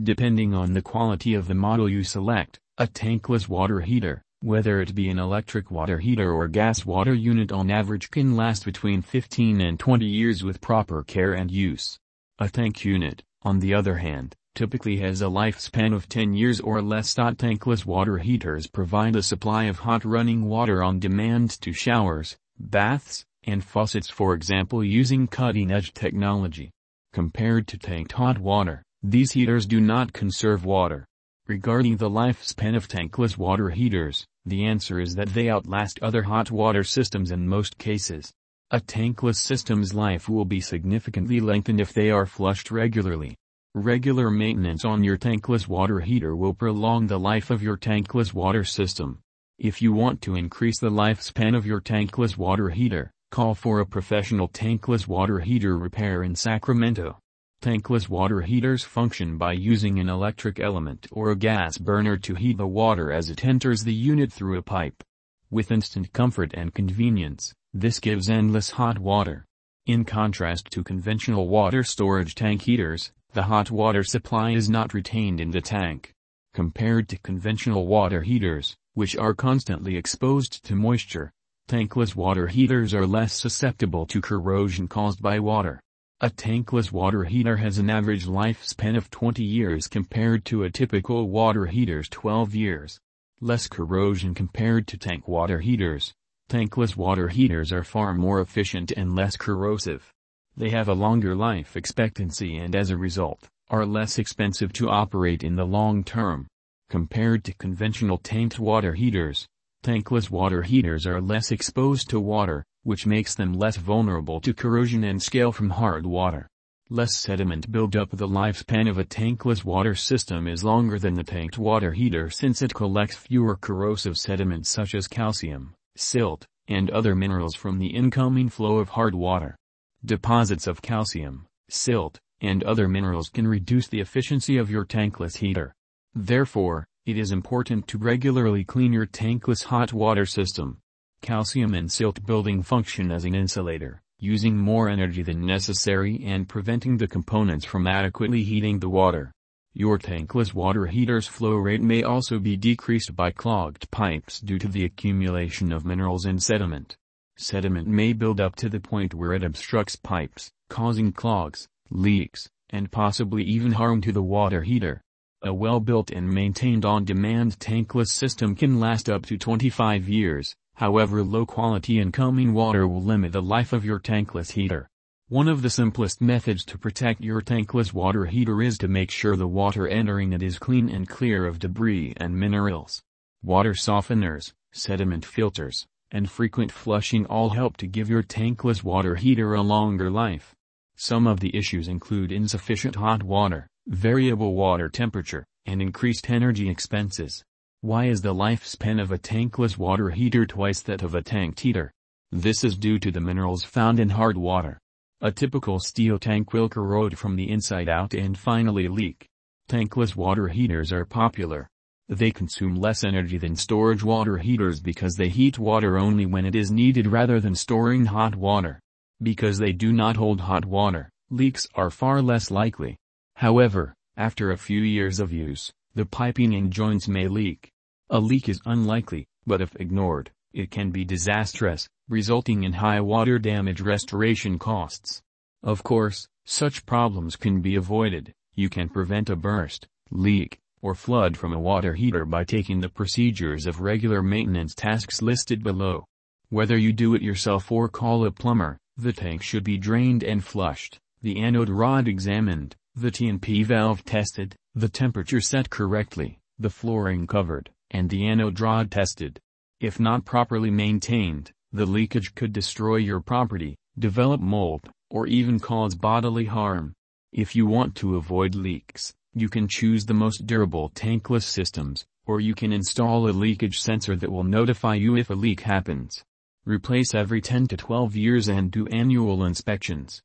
Depending on the quality of the model you select, a tankless water heater, whether it be an electric water heater or gas water unit on average can last between 15 and 20 years with proper care and use. A tank unit, on the other hand, typically has a lifespan of 10 years or less. Tankless water heaters provide a supply of hot running water on demand to showers, baths, and faucets for example using cutting-edge technology. Compared to tanked hot water, these heaters do not conserve water. Regarding the lifespan of tankless water heaters, the answer is that they outlast other hot water systems in most cases. A tankless system's life will be significantly lengthened if they are flushed regularly. Regular maintenance on your tankless water heater will prolong the life of your tankless water system. If you want to increase the lifespan of your tankless water heater, call for a professional tankless water heater repair in Sacramento. Tankless water heaters function by using an electric element or a gas burner to heat the water as it enters the unit through a pipe. With instant comfort and convenience, this gives endless hot water. In contrast to conventional water storage tank heaters, the hot water supply is not retained in the tank. Compared to conventional water heaters, which are constantly exposed to moisture, tankless water heaters are less susceptible to corrosion caused by water. A tankless water heater has an average lifespan of 20 years compared to a typical water heater's 12 years. Less corrosion compared to tank water heaters. Tankless water heaters are far more efficient and less corrosive. They have a longer life expectancy and as a result, are less expensive to operate in the long term. Compared to conventional tanked water heaters, tankless water heaters are less exposed to water, which makes them less vulnerable to corrosion and scale from hard water. Less sediment buildup The lifespan of a tankless water system is longer than the tanked water heater since it collects fewer corrosive sediments such as calcium, silt, and other minerals from the incoming flow of hard water. Deposits of calcium, silt, and other minerals can reduce the efficiency of your tankless heater. Therefore, it is important to regularly clean your tankless hot water system calcium and silt building function as an insulator, using more energy than necessary and preventing the components from adequately heating the water. Your tankless water heater's flow rate may also be decreased by clogged pipes due to the accumulation of minerals and sediment. Sediment may build up to the point where it obstructs pipes, causing clogs, leaks, and possibly even harm to the water heater. A well-built and maintained on-demand tankless system can last up to 25 years, However low-quality incoming water will limit the life of your tankless heater. One of the simplest methods to protect your tankless water heater is to make sure the water entering it is clean and clear of debris and minerals. Water softeners, sediment filters, and frequent flushing all help to give your tankless water heater a longer life. Some of the issues include insufficient hot water, variable water temperature, and increased energy expenses. Why is the lifespan of a tankless water heater twice that of a tanked heater? This is due to the minerals found in hard water. A typical steel tank will corrode from the inside out and finally leak. Tankless water heaters are popular. They consume less energy than storage water heaters because they heat water only when it is needed rather than storing hot water. Because they do not hold hot water, leaks are far less likely. However, after a few years of use, the piping and joints may leak. A leak is unlikely, but if ignored, it can be disastrous, resulting in high water damage restoration costs. Of course, such problems can be avoided. You can prevent a burst, leak, or flood from a water heater by taking the procedures of regular maintenance tasks listed below. Whether you do it yourself or call a plumber, the tank should be drained and flushed, the anode rod examined, the T&P valve tested, the temperature set correctly, the flooring covered, and the anode rod tested. If not properly maintained, the leakage could destroy your property, develop mold, or even cause bodily harm. If you want to avoid leaks, you can choose the most durable tankless systems, or you can install a leakage sensor that will notify you if a leak happens. Replace every 10 to 12 years and do annual inspections.